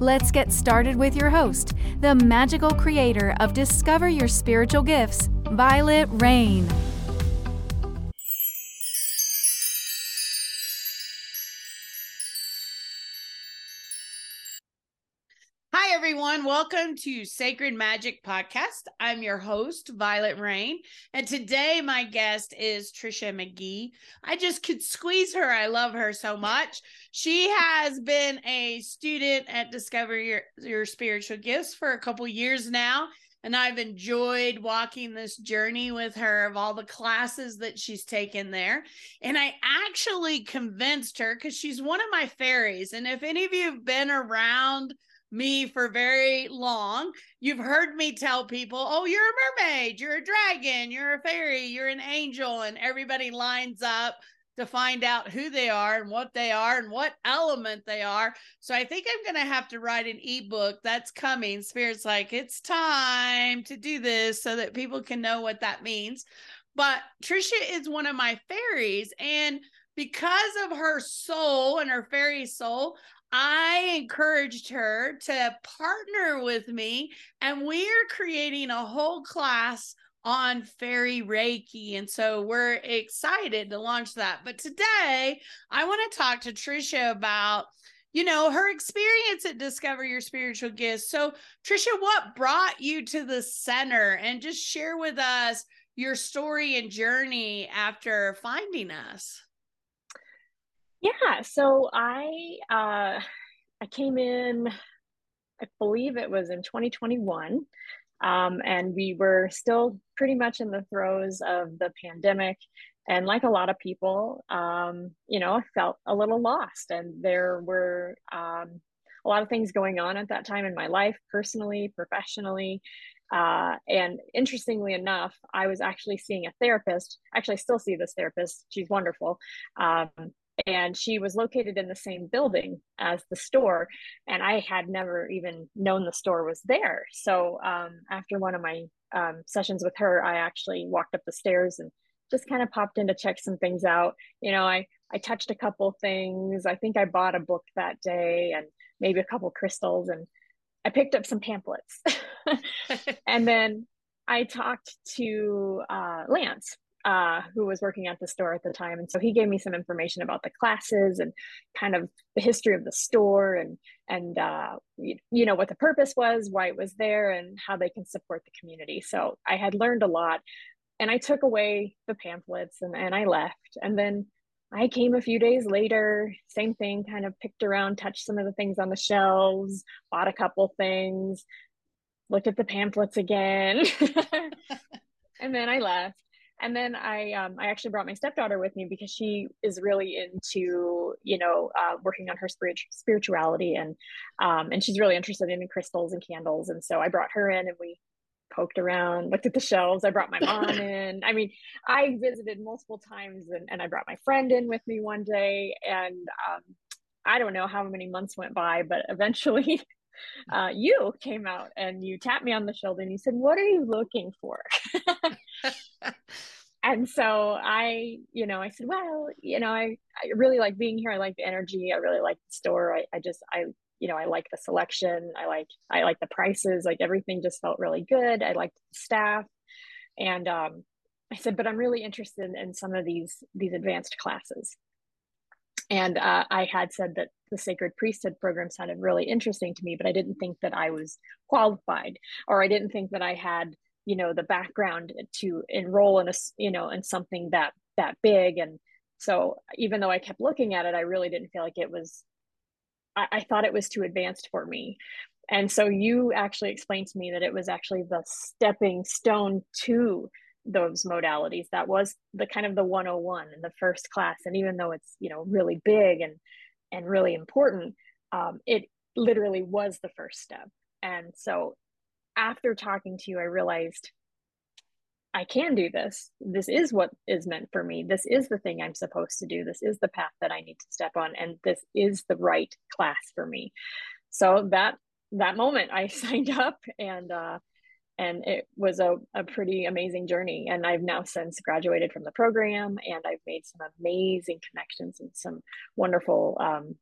Let's get started with your host, the magical creator of Discover Your Spiritual Gifts, Vialet Rayne. Everyone. Welcome to Sacred Magic Podcast. I'm your host, Vialet Rayne. And today, my guest is Tricia Magee. I just could squeeze her. I love her so much. She has been a student at Discover Your, Your Spiritual Gifts for a couple years now. And I've enjoyed walking this journey with her of all the classes that she's taken there. And I actually convinced her because she's one of my fairies. And if any of you have been around, me for very long. You've heard me tell people, oh, you're a mermaid, you're a dragon, you're a fairy, you're an angel, and everybody lines up to find out who they are and what they are and what element they are. So I think I'm going to have to write an ebook that's coming. Spirit's like, it's time to do this so that people can know what that means. But Tricia is one of my fairies. And because of her soul and her fairy soul, I encouraged her to partner with me, and we are creating a whole class on fairy reiki and so we're excited to launch that. But today i want to talk to Tricia about you know her experience at discover your spiritual gifts. So Tricia what brought you to the center? And just share with us your story and journey after finding us yeah, so I uh, I came in, I believe it was in 2021, um, and we were still pretty much in the throes of the pandemic. And like a lot of people, um, you know, I felt a little lost, and there were um, a lot of things going on at that time in my life, personally, professionally. Uh, and interestingly enough, I was actually seeing a therapist. Actually, I still see this therapist. She's wonderful. Um, and she was located in the same building as the store and i had never even known the store was there. So um, after one of my um, sessions with her i actually walked up the stairs and just kind of popped in to check some things out. You know i i touched a couple things. I think i bought a book that day and maybe a couple crystals and i picked up some pamphlets. And then i talked to uh, lance uh, who was working at the store at the time. And so he gave me some information about the classes and kind of the history of the store and, and uh, you, you know, what the purpose was, why it was there, and how they can support the community. So I had learned a lot. And I took away the pamphlets and, and I left. And then I came a few days later, same thing, kind of picked around, touched some of the things on the shelves, bought a couple things, looked at the pamphlets again. and then I left and then I um, I actually brought my stepdaughter with me because she is really into you know uh, working on her spirit- spirituality and um, and she's really interested in crystals and candles. And so I brought her in and we poked around looked at the shelves. I brought my mom in. I mean I visited multiple times and, and I brought my friend in with me one day. And um, I don't know how many months went by but eventually uh, you came out and you tapped me on the shoulder and you said, What are you looking for? and so I, you know, I said, Well, you know, I, I really like being here. I like the energy. I really like the store. I, I just, I, you know, I like the selection. I like, I like the prices. Like everything just felt really good. I liked the staff. And um, I said, but I'm really interested in some of these these advanced classes. And uh, I had said that the sacred priesthood program sounded really interesting to me, but I didn't think that I was qualified, or I didn't think that I had, you know, the background to enroll in a, you know, in something that that big. And so, even though I kept looking at it, I really didn't feel like it was. I, I thought it was too advanced for me. And so you actually explained to me that it was actually the stepping stone to those modalities that was the kind of the 101 in the first class and even though it's you know really big and and really important um, it literally was the first step and so after talking to you i realized I can do this. This is what is meant for me. This is the thing I'm supposed to do. This is the path that I need to step on. And this is the right class for me. So that that moment I signed up and uh and it was a, a pretty amazing journey. And I've now since graduated from the program and I've made some amazing connections and some wonderful um,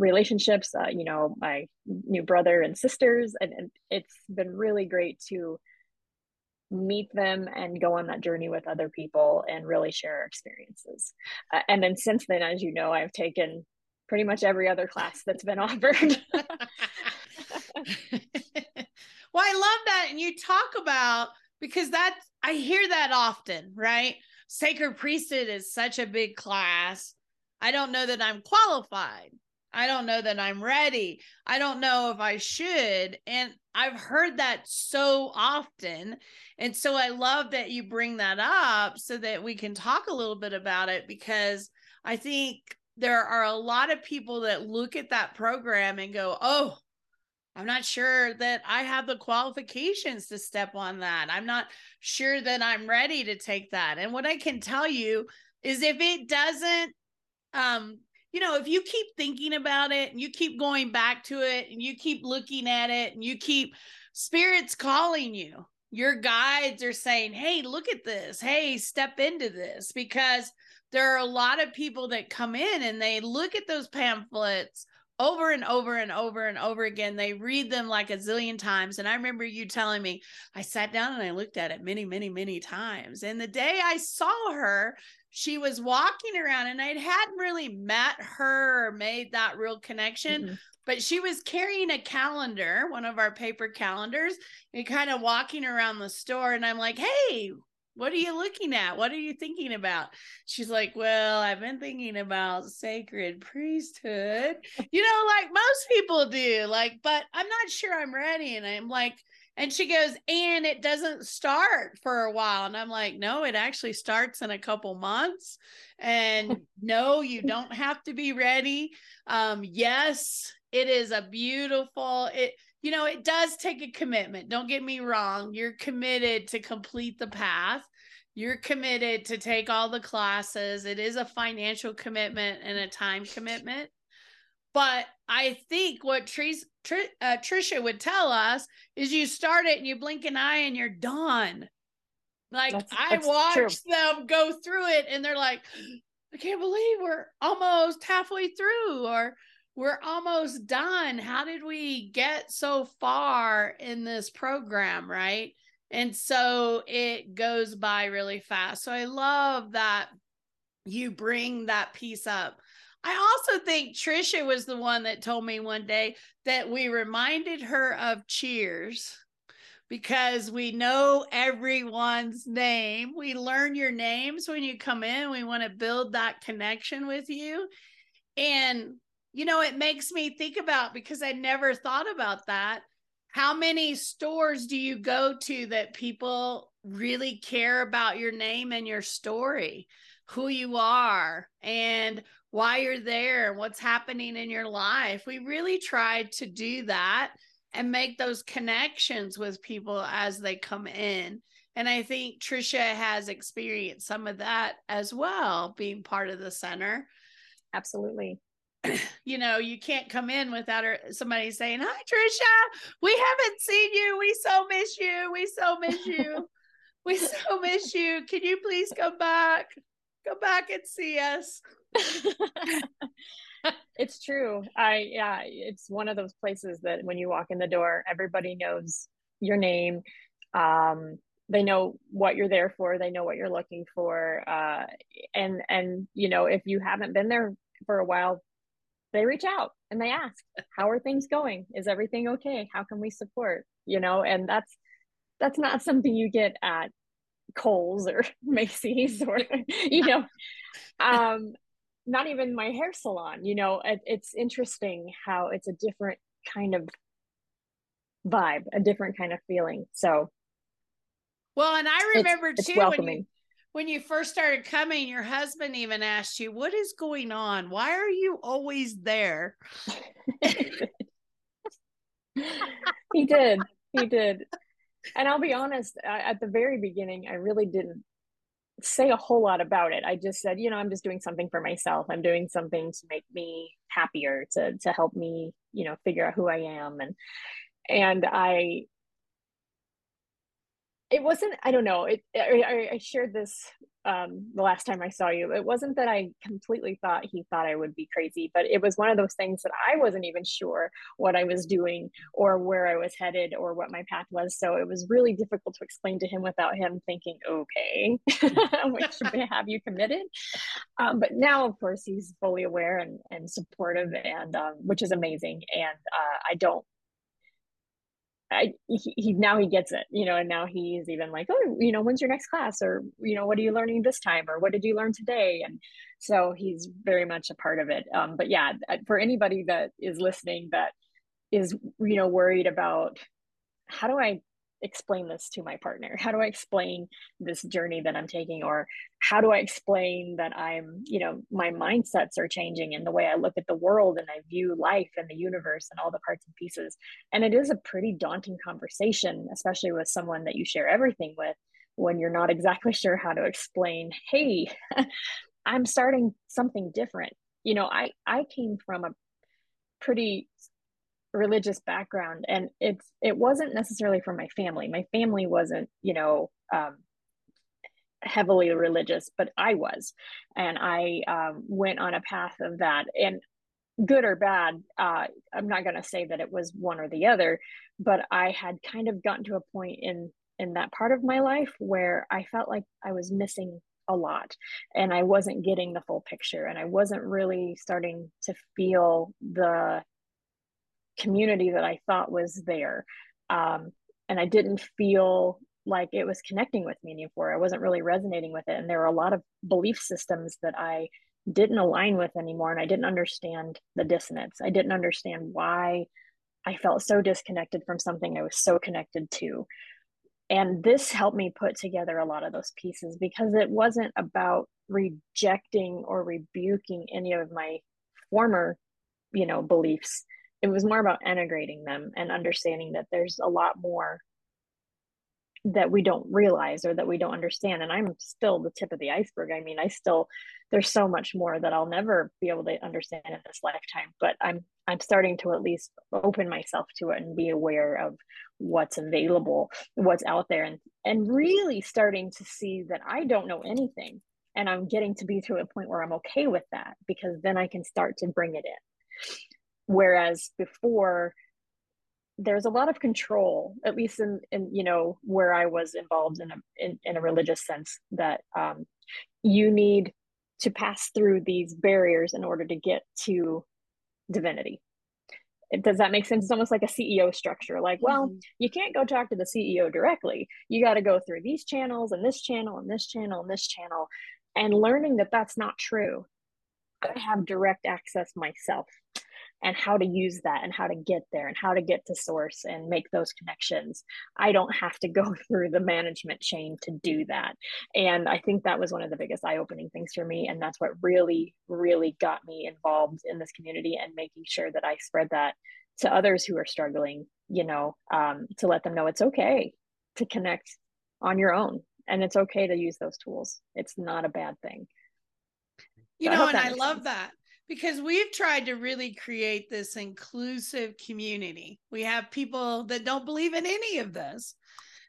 relationships, uh, you know, my new brother and sisters. And, and it's been really great to meet them and go on that journey with other people and really share our experiences. Uh, and then since then, as you know, I've taken pretty much every other class that's been offered. well, I love that. And you talk about because that's, I hear that often, right? Sacred priesthood is such a big class. I don't know that I'm qualified. I don't know that I'm ready. I don't know if I should. And I've heard that so often. And so I love that you bring that up so that we can talk a little bit about it because I think there are a lot of people that look at that program and go, oh, I'm not sure that I have the qualifications to step on that. I'm not sure that I'm ready to take that. And what I can tell you is if it doesn't um you know, if you keep thinking about it and you keep going back to it and you keep looking at it and you keep spirits calling you, your guides are saying, Hey, look at this. Hey, step into this. Because there are a lot of people that come in and they look at those pamphlets over and over and over and over again. They read them like a zillion times. And I remember you telling me, I sat down and I looked at it many, many, many times. And the day I saw her, she was walking around and I hadn't really met her or made that real connection. Mm-hmm. But she was carrying a calendar, one of our paper calendars, and kind of walking around the store. And I'm like, hey, what are you looking at? What are you thinking about? She's like, Well, I've been thinking about sacred priesthood, you know, like most people do. Like, but I'm not sure I'm ready. And I'm like, and she goes, and it doesn't start for a while. And I'm like, no, it actually starts in a couple months. And no, you don't have to be ready. Um, yes, it is a beautiful, it, you know, it does take a commitment. Don't get me wrong. You're committed to complete the path. You're committed to take all the classes. It is a financial commitment and a time commitment. But I think what Tris, Tr- uh, Tricia would tell us is you start it and you blink an eye and you're done. Like that's, I that's watch true. them go through it and they're like, I can't believe we're almost halfway through or we're almost done. How did we get so far in this program? Right. And so it goes by really fast. So I love that you bring that piece up. I also think Tricia was the one that told me one day that we reminded her of Cheers because we know everyone's name. We learn your names when you come in. We want to build that connection with you. And, you know, it makes me think about because I never thought about that. How many stores do you go to that people really care about your name and your story, who you are, and why you're there, and what's happening in your life. We really tried to do that and make those connections with people as they come in. And I think Tricia has experienced some of that as well, being part of the center. Absolutely. You know, you can't come in without her, somebody saying, Hi, Tricia, we haven't seen you. We so miss you. We so miss you. we so miss you. Can you please come back? Come back and see us. it's true. I yeah, it's one of those places that when you walk in the door, everybody knows your name. Um, they know what you're there for. They know what you're looking for. Uh, and and you know, if you haven't been there for a while, they reach out and they ask, "How are things going? Is everything okay? How can we support?" You know, and that's that's not something you get at Kohl's or Macy's or you know um not even my hair salon you know it, it's interesting how it's a different kind of vibe a different kind of feeling. So well and i remember it's, too it's when you when you first started coming your husband even asked you what is going on? Why are you always there? He did. He did. And I'll be honest, at the very beginning, I really didn't say a whole lot about it. I just said, you know, I'm just doing something for myself. I'm doing something to make me happier, to to help me, you know, figure out who I am and and I it wasn't i don't know it I, I, shared this um the last time i saw you. It wasn't that i completely thought he thought i would be crazy but it was one of those things that i wasn't even sure what i was doing or where i was headed or what my path was. So it was really difficult to explain to him without him thinking okay which have you committed. Um, but now of course he's fully aware and, and supportive and um, which is amazing. And uh, i don't I, he, he, now he gets it, you know, and now he's even like, oh, you know, when's your next class, or you know, what are you learning this time, or what did you learn today, and so he's very much a part of it. Um, but yeah, for anybody that is listening that is you know worried about how do I explain this to my partner? How do I explain this journey that I'm taking? Or how do I explain that I'm, you know, my mindsets are changing and the way I look at the world and I view life and the universe and all the parts and pieces? And it is a pretty daunting conversation, especially with someone that you share everything with when you're not exactly sure how to explain, hey, I'm starting something different. You know, I I came from a pretty religious background and it's it wasn't necessarily from my family. My family wasn't you know um, heavily religious but i was. And i um, went on a path of that and good or bad uh, i'm not going to say that it was one or the other but i had kind of gotten to a point in in that part of my life where i felt like i was missing a lot and i wasn't getting the full picture and i wasn't really starting to feel the community that I thought was there. Um, and I didn't feel like it was connecting with me anymore. I wasn't really resonating with it. And there were a lot of belief systems that I didn't align with anymore. And I didn't understand the dissonance. I didn't understand why I felt so disconnected from something I was so connected to. And this helped me put together a lot of those pieces because it wasn't about rejecting or rebuking any of my former, you know, beliefs it was more about integrating them and understanding that there's a lot more that we don't realize or that we don't understand. And i'm still the tip of the iceberg. I mean i still there's so much more that i'll never be able to understand in this lifetime but i'm i'm starting to at least open myself to it and be aware of what's available what's out there and and really starting to see that i don't know anything and i'm getting to be to a point where i'm okay with that because then i can start to bring it in whereas before there's a lot of control at least in, in you know where i was involved in a in, in a religious sense that um, you need to pass through these barriers in order to get to divinity. Does that make sense? It's almost like a ceo structure like well mm-hmm. you can't go talk to the ceo directly. You got to go through these channels and this channel and this channel and this channel. And learning that that's not true i have direct access myself and how to use that and how to get there and how to get to source and make those connections. I don't have to go through the management chain to do that. And I think that was one of the biggest eye opening things for me. And that's what really, really got me involved in this community and making sure that I spread that to others who are struggling, you know, um, to let them know it's okay to connect on your own and it's okay to use those tools. It's not a bad thing. You so know, I and I love sense. that because we've tried to really create this inclusive community. We have people that don't believe in any of this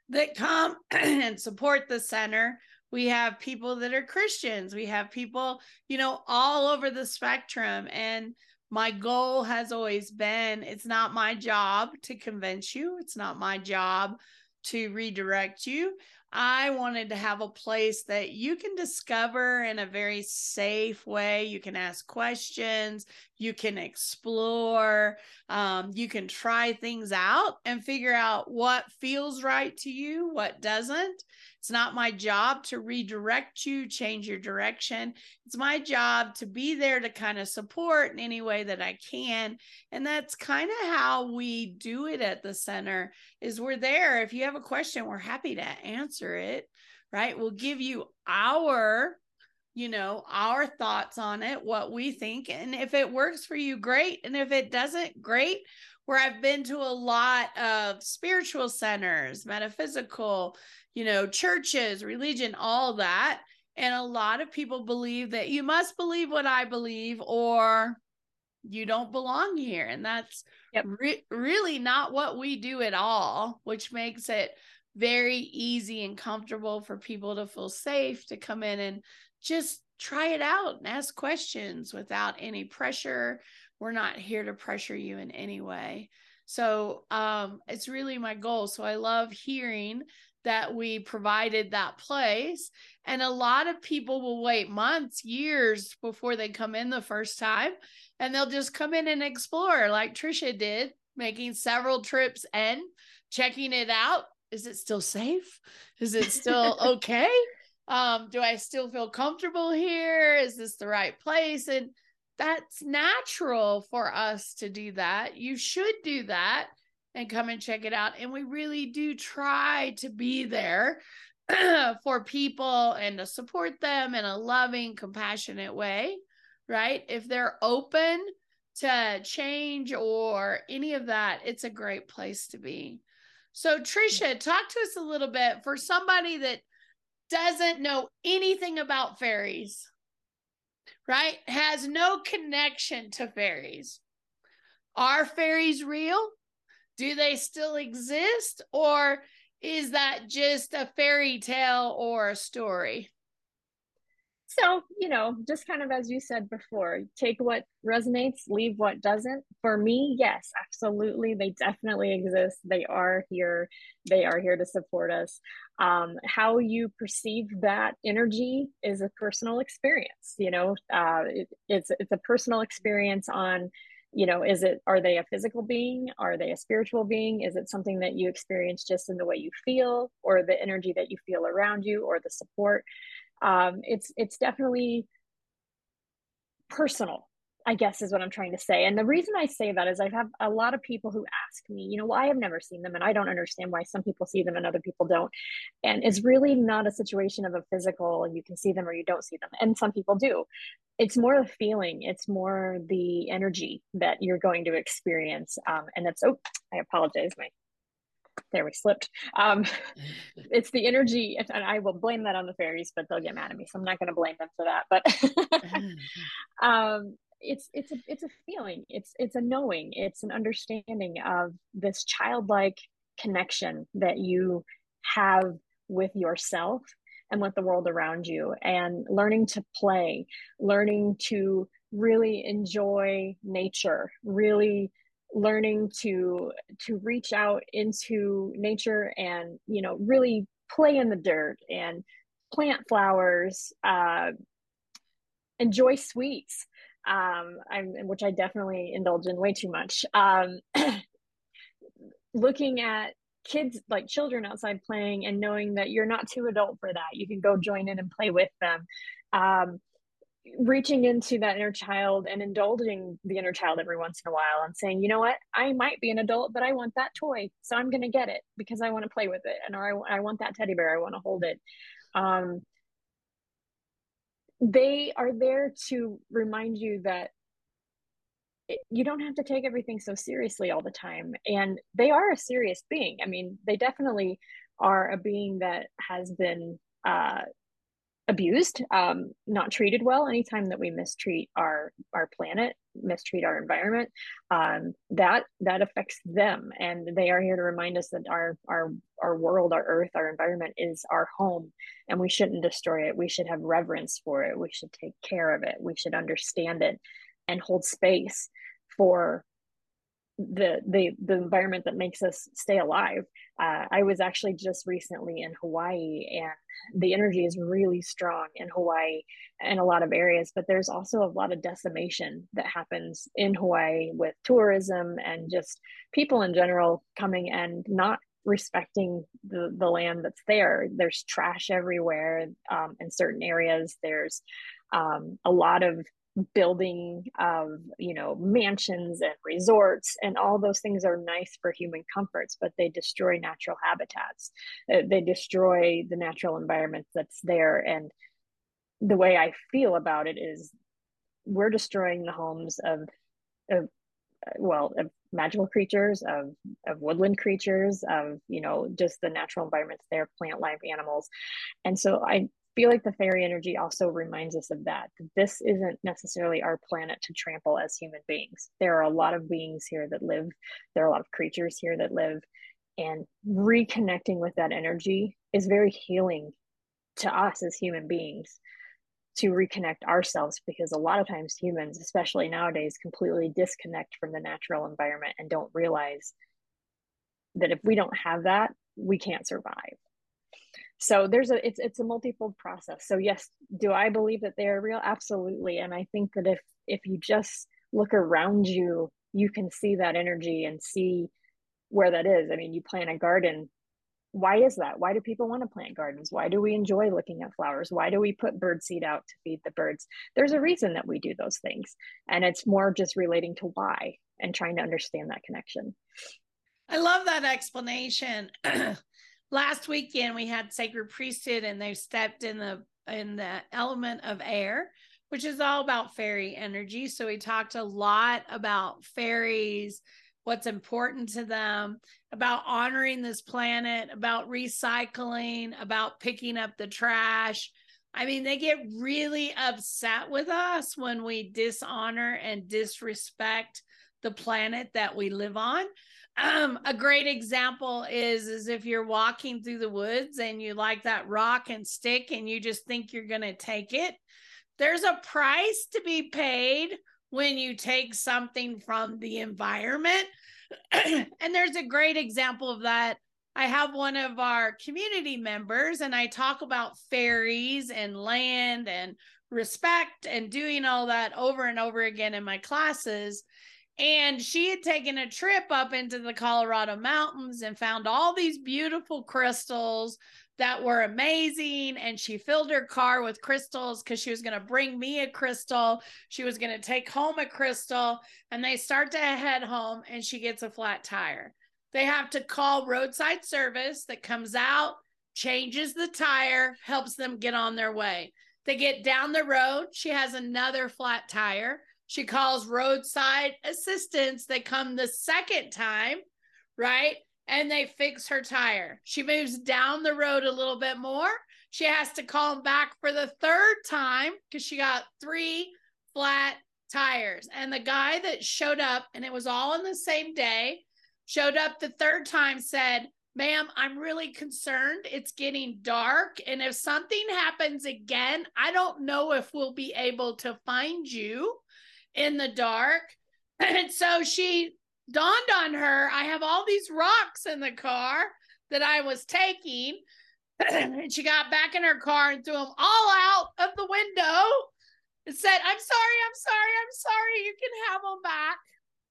that come and support the center. We have people that are Christians. We have people, you know, all over the spectrum. And my goal has always been it's not my job to convince you, it's not my job to redirect you. I wanted to have a place that you can discover in a very safe way. You can ask questions, you can explore, um, you can try things out and figure out what feels right to you, what doesn't. It's not my job to redirect you, change your direction. It's my job to be there to kind of support in any way that I can. And that's kind of how we do it at the center is we're there. If you have a question, we're happy to answer it, right? We'll give you our you know, our thoughts on it, what we think. And if it works for you, great. And if it doesn't, great where I've been to a lot of spiritual centers, metaphysical, you know, churches, religion, all that. And a lot of people believe that you must believe what I believe or you don't belong here. And that's yep. re- really not what we do at all, which makes it very easy and comfortable for people to feel safe to come in and just try it out and ask questions without any pressure. We're not here to pressure you in any way. So um, it's really my goal. So I love hearing that we provided that place. And a lot of people will wait months, years before they come in the first time, and they'll just come in and explore like Tricia did, making several trips and checking it out. Is it still safe? Is it still okay? Um, do I still feel comfortable here? Is this the right place? And that's natural for us to do that. You should do that and come and check it out. And we really do try to be there for people and to support them in a loving, compassionate way, right? If they're open to change or any of that, it's a great place to be. So, Tricia, talk to us a little bit for somebody that doesn't know anything about fairies, right? Has no connection to fairies. Are fairies real? do they still exist or is that just a fairy tale or a story? So, you know, just kind of as you said before, take what resonates, leave what doesn't. For me, yes, absolutely. They definitely exist. They are here. They are here to support us. Um, how you perceive that energy is a personal experience. You know, uh, it, it's it's a personal experience on you know is it are they a physical being are they a spiritual being is it something that you experience just in the way you feel or the energy that you feel around you or the support um, it's it's definitely personal I guess is what I'm trying to say. And the reason I say that is I have a lot of people who ask me, you know, well, I have never seen them and I don't understand why some people see them and other people don't. And it's really not a situation of a physical you can see them or you don't see them. And some people do. It's more the feeling, it's more the energy that you're going to experience. Um, and that's, oh, I apologize. My there we slipped. Um it's the energy and i will blame that on the fairies but they'll get mad at me so i'm not going to blame them for that but um it's it's a it's a feeling. It's it's a knowing. It's an understanding of this childlike connection that you have with yourself and with the world around you and learning to play learning to really enjoy nature really learning to to reach out into nature and you know really play in the dirt and plant flowers uh, enjoy sweets um, I'm, which I definitely indulge in way too much. Um, looking at kids, like children outside playing, and knowing that you're not too adult for that, you can go join in and play with them. Um, reaching into that inner child and indulging the inner child every once in a while and saying, you know what, I might be an adult, but I want that toy, so I'm going to get it because I want to play with it, and or I, I want that teddy bear, I want to hold it. Um, they are there to remind you that you don't have to take everything so seriously all the time and they are a serious being i mean they definitely are a being that has been uh, abused, um, not treated well. Anytime that we mistreat our our planet, mistreat our environment, um, that that affects them, and they are here to remind us that our our our world, our Earth, our environment is our home, and we shouldn't destroy it. We should have reverence for it. We should take care of it. We should understand it, and hold space for the the the environment that makes us stay alive. Uh, I was actually just recently in Hawaii, and the energy is really strong in Hawaii and a lot of areas. But there's also a lot of decimation that happens in Hawaii with tourism and just people in general coming and not respecting the, the land that's there. There's trash everywhere um, in certain areas. There's um, a lot of building of you know mansions and resorts and all those things are nice for human comforts but they destroy natural habitats. Uh, they destroy the natural environment that's there and the way i feel about it is we're destroying the homes of of well of magical creatures of of woodland creatures of you know just the natural environments there plant life animals. And so i feel like the fairy energy also reminds us of that this isn't necessarily our planet to trample as human beings. There are a lot of beings here that live. There are a lot of creatures here that live. And reconnecting with that energy is very healing to us as human beings to reconnect ourselves because a lot of times humans especially nowadays completely disconnect from the natural environment and don't realize that if we don't have that we can't survive so there's a it's it's a multifold process so yes do i believe that they are real absolutely and i think that if if you just look around you you can see that energy and see where that is i mean you plant a garden why is that? Why do people want to plant gardens? Why do we enjoy looking at flowers? Why do we put bird seed out to feed the birds? There's a reason that we do those things. And it's more just relating to why and trying to understand that connection. I love that explanation. Last weekend we had Sacred Priesthood and they stepped in the in the element of air, which is all about fairy energy. So we talked a lot about fairies what's important to them, about honoring this planet, about recycling, about picking up the trash. I mean, they get really upset with us when we dishonor and disrespect the planet that we live on. Um, a great example is is if you're walking through the woods and you like that rock and stick and you just think you're going to take it. There's a price to be paid when you take something from the environment. and there's a great example of that. I have one of our community members, and I talk about fairies and land and respect and doing all that over and over again in my classes. And she had taken a trip up into the Colorado mountains and found all these beautiful crystals that were amazing. And she filled her car with crystals because she was going to bring me a crystal. She was going to take home a crystal. And they start to head home and she gets a flat tire. They have to call roadside service that comes out, changes the tire, helps them get on their way. They get down the road. She has another flat tire. She calls roadside assistance. They come the second time, right? and they fix her tire. She moves down the road a little bit more. She has to call them back for the third time because she got three flat tires. And the guy that showed up, and it was all in the same day, showed up the third time, said, Ma'am, I'm really concerned. It's getting dark. And if something happens again, I don't know if we'll be able to find you in the dark. And so she dawned on her I have all these rocks in the car that I was taking. and she got back in her car and threw them all out of the window and said, I'm sorry, I'm sorry, I'm sorry. You can have them back.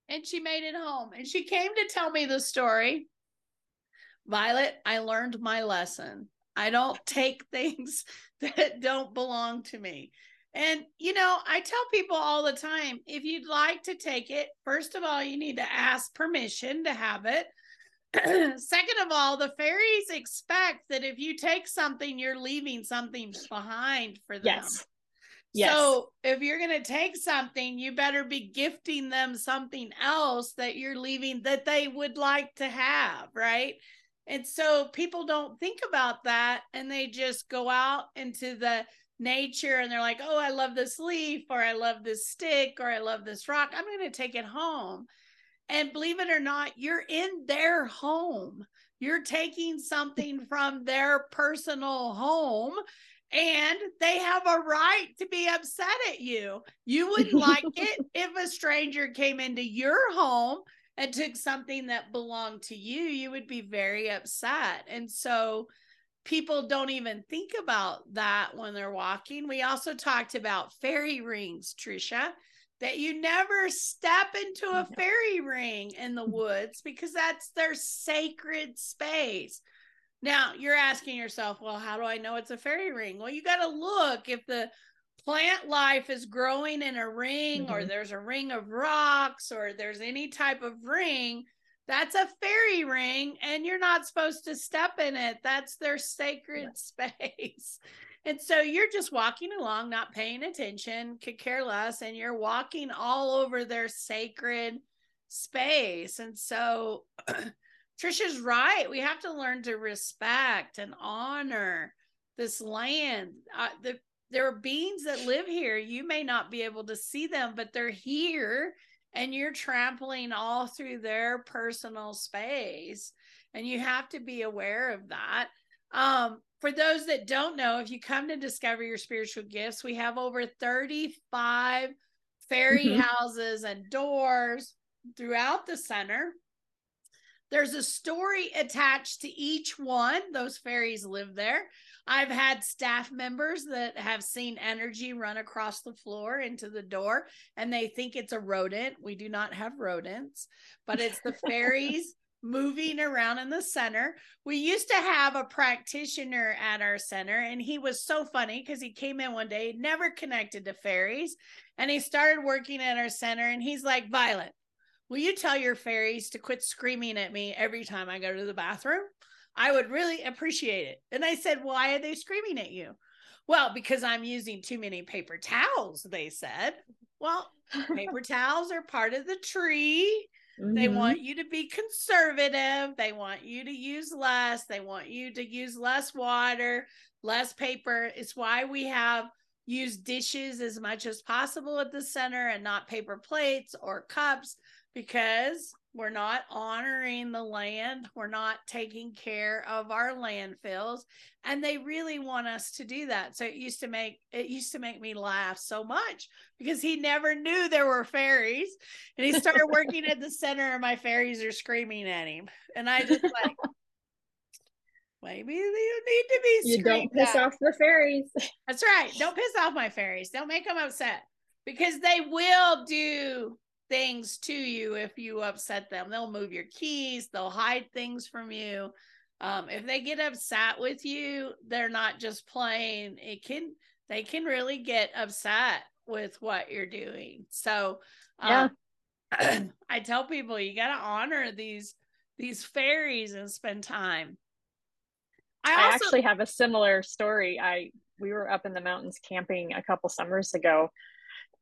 And she made it home. And she came to tell me the story. Vialet, I learned my lesson. I don't take things that don't belong to me. And, you know, I tell people all the time if you'd like to take it, first of all, you need to ask permission to have it. Second of all, the fairies expect that if you take something, you're leaving something behind for them. Yes. Yes. So if you're going to take something, you better be gifting them something else that you're leaving that they would like to have, right? And so people don't think about that and they just go out into the nature and they're like, oh, I love this leaf, or I love this stick, or I love this rock. I'm going to take it home. And believe it or not, you're in their home. You're taking something from their personal home and they have a right to be upset at you. You wouldn't like it if a stranger came into your home and took something that belonged to you. You would be very upset. And so, people don't even think about that when they're walking. We also talked about fairy rings, Tricia, that you never step into a fairy ring in the woods because that's their sacred space. Now, you're asking yourself, well, how do I know it's a fairy ring? Well, you got to look if the plant life is growing in a ring mm-hmm. or there's a ring of rocks or there's any type of ring that's a fairy ring and you're not supposed to step in it. That's their sacred yeah. space. And so you're just walking along, not paying attention, could care less, and you're walking all over their sacred space. And so Tricia's right. We have to learn to respect and honor this land. Uh, the, there are beings that live here. You may not be able to see them, but they're here and you're trampling all through their personal space. And you have to be aware of that. Um, for those that don't know, if you come to discover your spiritual gifts, we have over 35 fairy mm-hmm. houses and doors throughout the center. There's a story attached to each one. Those fairies live there. I've had staff members that have seen energy run across the floor into the door and they think it's a rodent. We do not have rodents, but it's the fairies moving around in the center. We used to have a practitioner at our center, and he was so funny because he came in one day, never connected to fairies, and he started working at our center. And he's like, Vialet, will you tell your fairies to quit screaming at me every time I go to the bathroom? I would really appreciate it. And I said, Why are they screaming at you? Well, because I'm using too many paper towels, they said. Well, paper towels are part of the tree. Mm-hmm. They want you to be conservative. They want you to use less. They want you to use less water, less paper. It's why we have used dishes as much as possible at the center and not paper plates or cups because we're not honoring the land. We're not taking care of our landfills. And they really want us to do that. So it used to make it used to make me laugh so much because he never knew there were fairies. And he started working at the center and my fairies are screaming at him. And I just like maybe you need to be You don't piss at. off the fairies. That's right. Don't piss off my fairies. Don't make them upset because they will do things to you if you upset them. They'll move your keys, they'll hide things from you. Um, if they get upset with you, they're not just playing. It can they can really get upset with what you're doing. So um, yeah. I tell people you got to honor these these fairies and spend time. I, also- I actually have a similar story. I we were up in the mountains camping a couple summers ago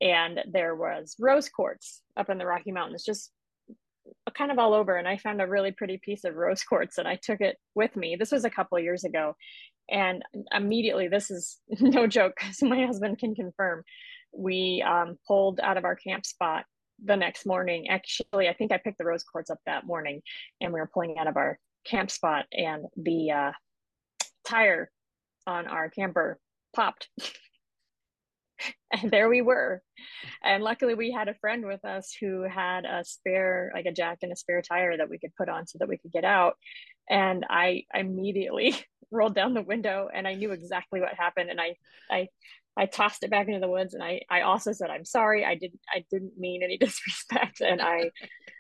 and there was rose quartz up in the Rocky Mountains, just kind of all over. And I found a really pretty piece of rose quartz and I took it with me. This was a couple years ago. And immediately, this is no joke, because my husband can confirm, we um, pulled out of our camp spot the next morning. Actually, I think I picked the rose quartz up that morning and we were pulling out of our camp spot and the uh, tire on our camper popped and there we were and luckily we had a friend with us who had a spare like a jack and a spare tire that we could put on so that we could get out and i immediately rolled down the window and i knew exactly what happened and i i I tossed it back into the woods and I, I also said, I'm sorry. I didn't, I didn't mean any disrespect. And I,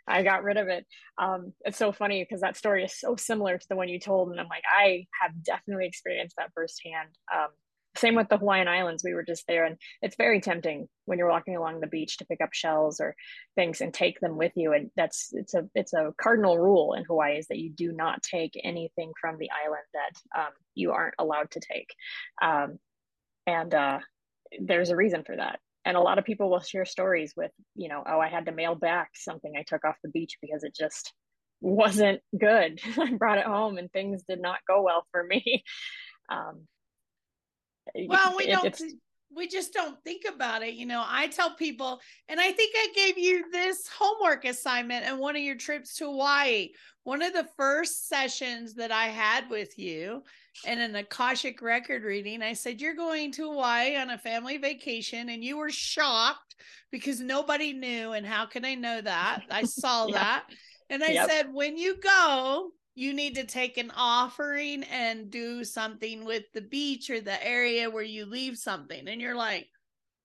I got rid of it. Um, it's so funny because that story is so similar to the one you told. And I'm like, I have definitely experienced that firsthand. Um, same with the Hawaiian Islands. We were just there, and it's very tempting when you're walking along the beach to pick up shells or things and take them with you. And that's it's a it's a cardinal rule in Hawaii is that you do not take anything from the island that um, you aren't allowed to take. Um, and uh, there's a reason for that. And a lot of people will share stories with, you know, oh, I had to mail back something I took off the beach because it just wasn't good. I brought it home and things did not go well for me. Um, well we don't we just don't think about it you know i tell people and i think i gave you this homework assignment and one of your trips to hawaii one of the first sessions that i had with you in an akashic record reading i said you're going to hawaii on a family vacation and you were shocked because nobody knew and how can i know that i saw yeah. that and i yep. said when you go you need to take an offering and do something with the beach or the area where you leave something. And you're like,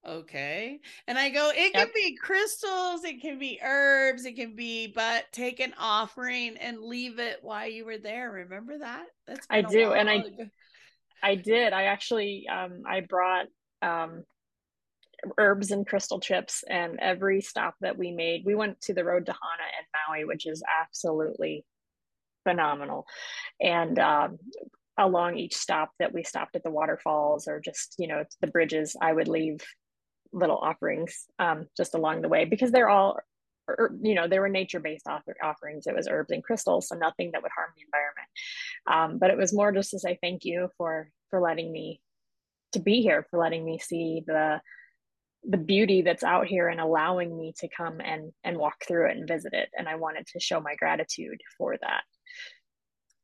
okay. And I go, it yep. can be crystals, it can be herbs, it can be, but take an offering and leave it while you were there. Remember that? That's I do. And I I did. I actually um I brought um herbs and crystal chips and every stop that we made we went to the road to hana and maui which is absolutely phenomenal. And um, along each stop that we stopped at the waterfalls or just, you know, the bridges, I would leave little offerings um, just along the way because they're all you know, they were nature based offer, offerings. It was herbs and crystals, so nothing that would harm the environment. Um, but it was more just to say thank you for for letting me to be here, for letting me see the the beauty that's out here and allowing me to come and and walk through it and visit it. And I wanted to show my gratitude for that.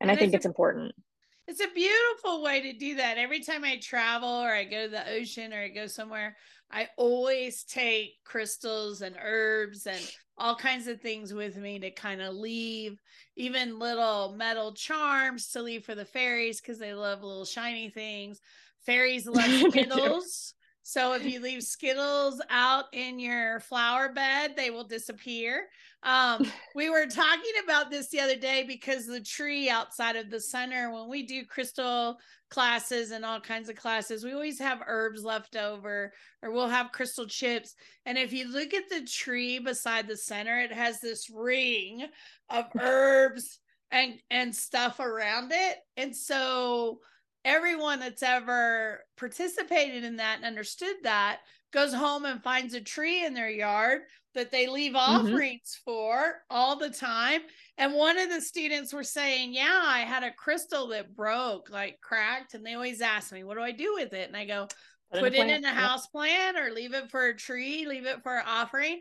And, I think it's, important. It's a beautiful way to do that. Every time I travel or I go to the ocean or I go somewhere, I always take crystals and herbs and all kinds of things with me to kind of leave, even little metal charms to leave for the fairies because they love little shiny things. Fairies love Skittles. So if you leave Skittles out in your flower bed, they will disappear. Um, we were talking about this the other day because the tree outside of the center, when we do crystal classes and all kinds of classes, we always have herbs left over or we'll have crystal chips. And if you look at the tree beside the center, it has this ring of herbs and and stuff around it. And so everyone that's ever participated in that and understood that goes home and finds a tree in their yard that they leave mm-hmm. offerings mm-hmm. for all the time. And one of the students were saying, Yeah, I had a crystal that broke, like cracked. And they always ask me, What do I do with it? And I go, Put, put it in a house plant or leave it for a tree, leave it for an offering.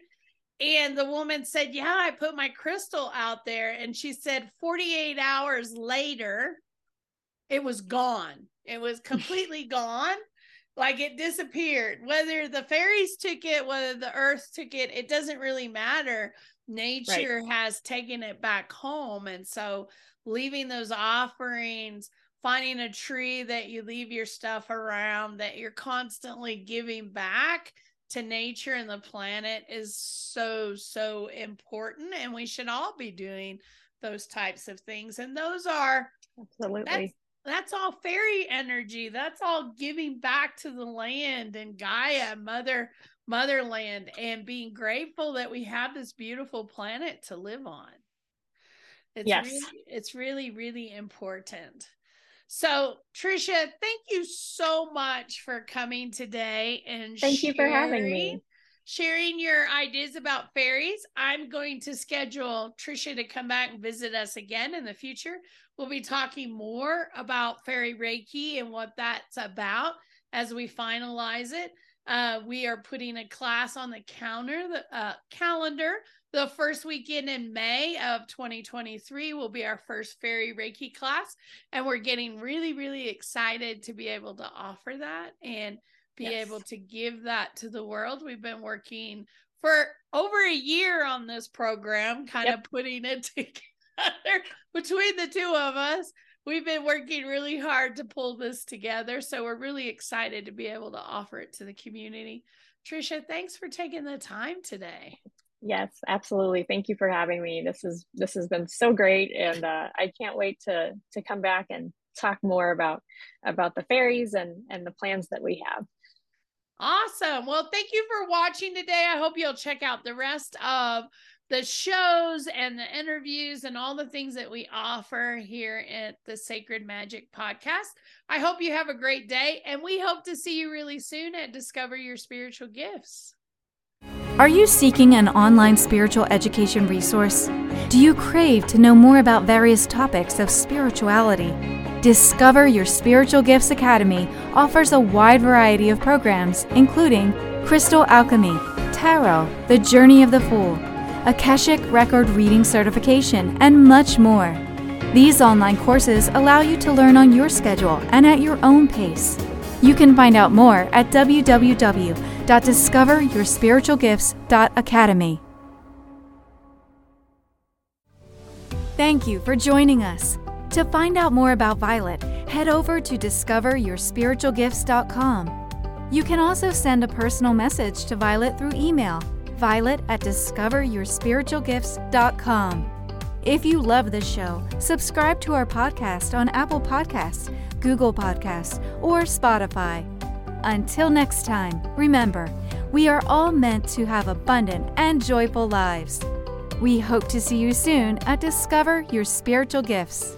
And the woman said, Yeah, I put my crystal out there. And she said, 48 hours later, it was gone. It was completely gone. Like it disappeared. Whether the fairies took it, whether the earth took it, it doesn't really matter. Nature right. has taken it back home. And so leaving those offerings, finding a tree that you leave your stuff around, that you're constantly giving back to nature and the planet is so, so important. And we should all be doing those types of things. And those are absolutely that's all fairy energy. That's all giving back to the land and gaia mother motherland and being grateful that we have this beautiful planet to live on. It's yes. really, it's really really important. So Tricia thank you so much for coming today and thank sharing, you for having me sharing your ideas about fairies i'm going to schedule Tricia to come back and visit us again in the future We'll be talking more about fairy Reiki and what that's about as we finalize it. Uh, we are putting a class on the counter, the uh, calendar. The first weekend in May of 2023 will be our first fairy Reiki class, and we're getting really, really excited to be able to offer that and be yes. able to give that to the world. We've been working for over a year on this program, kind yep. of putting it together between the two of us. We've been working really hard to pull this together. So we're really excited to be able to offer it to the community. Tricia, thanks for taking the time today. Yes, absolutely. Thank you for having me. This is this has been so great, and uh, I can't wait to to come back and talk more about about the fairies and and the plans that we have. Awesome. Well, thank you for watching today. I hope you'll check out the rest of the shows and the interviews and all the things that we offer here at the Sacred Magic podcast. I hope you have a great day and we hope to see you really soon at Discover Your Spiritual Gifts. Are you seeking an online spiritual education resource? Do you crave to know more about various topics of spirituality? Discover Your Spiritual Gifts Academy offers a wide variety of programs, including Crystal Alchemy, Tarot, The Journey of the Fool Akashic Record Reading Certification, and much more. These online courses allow you to learn on your schedule and at your own pace. You can find out more at www.discoveryourspiritualgifts.academy. Thank you for joining us. To find out more about Vialet, head over to discoveryourspiritualgifts.com. You can also send a personal message to Vialet through email vialet at discoveryourspiritualgifts.com. If you love this show, subscribe to our podcast on Apple Podcasts, Google Podcasts, or Spotify. Until next time, remember, we are all meant to have abundant and joyful lives. We hope to see you soon at Discover Your Spiritual Gifts.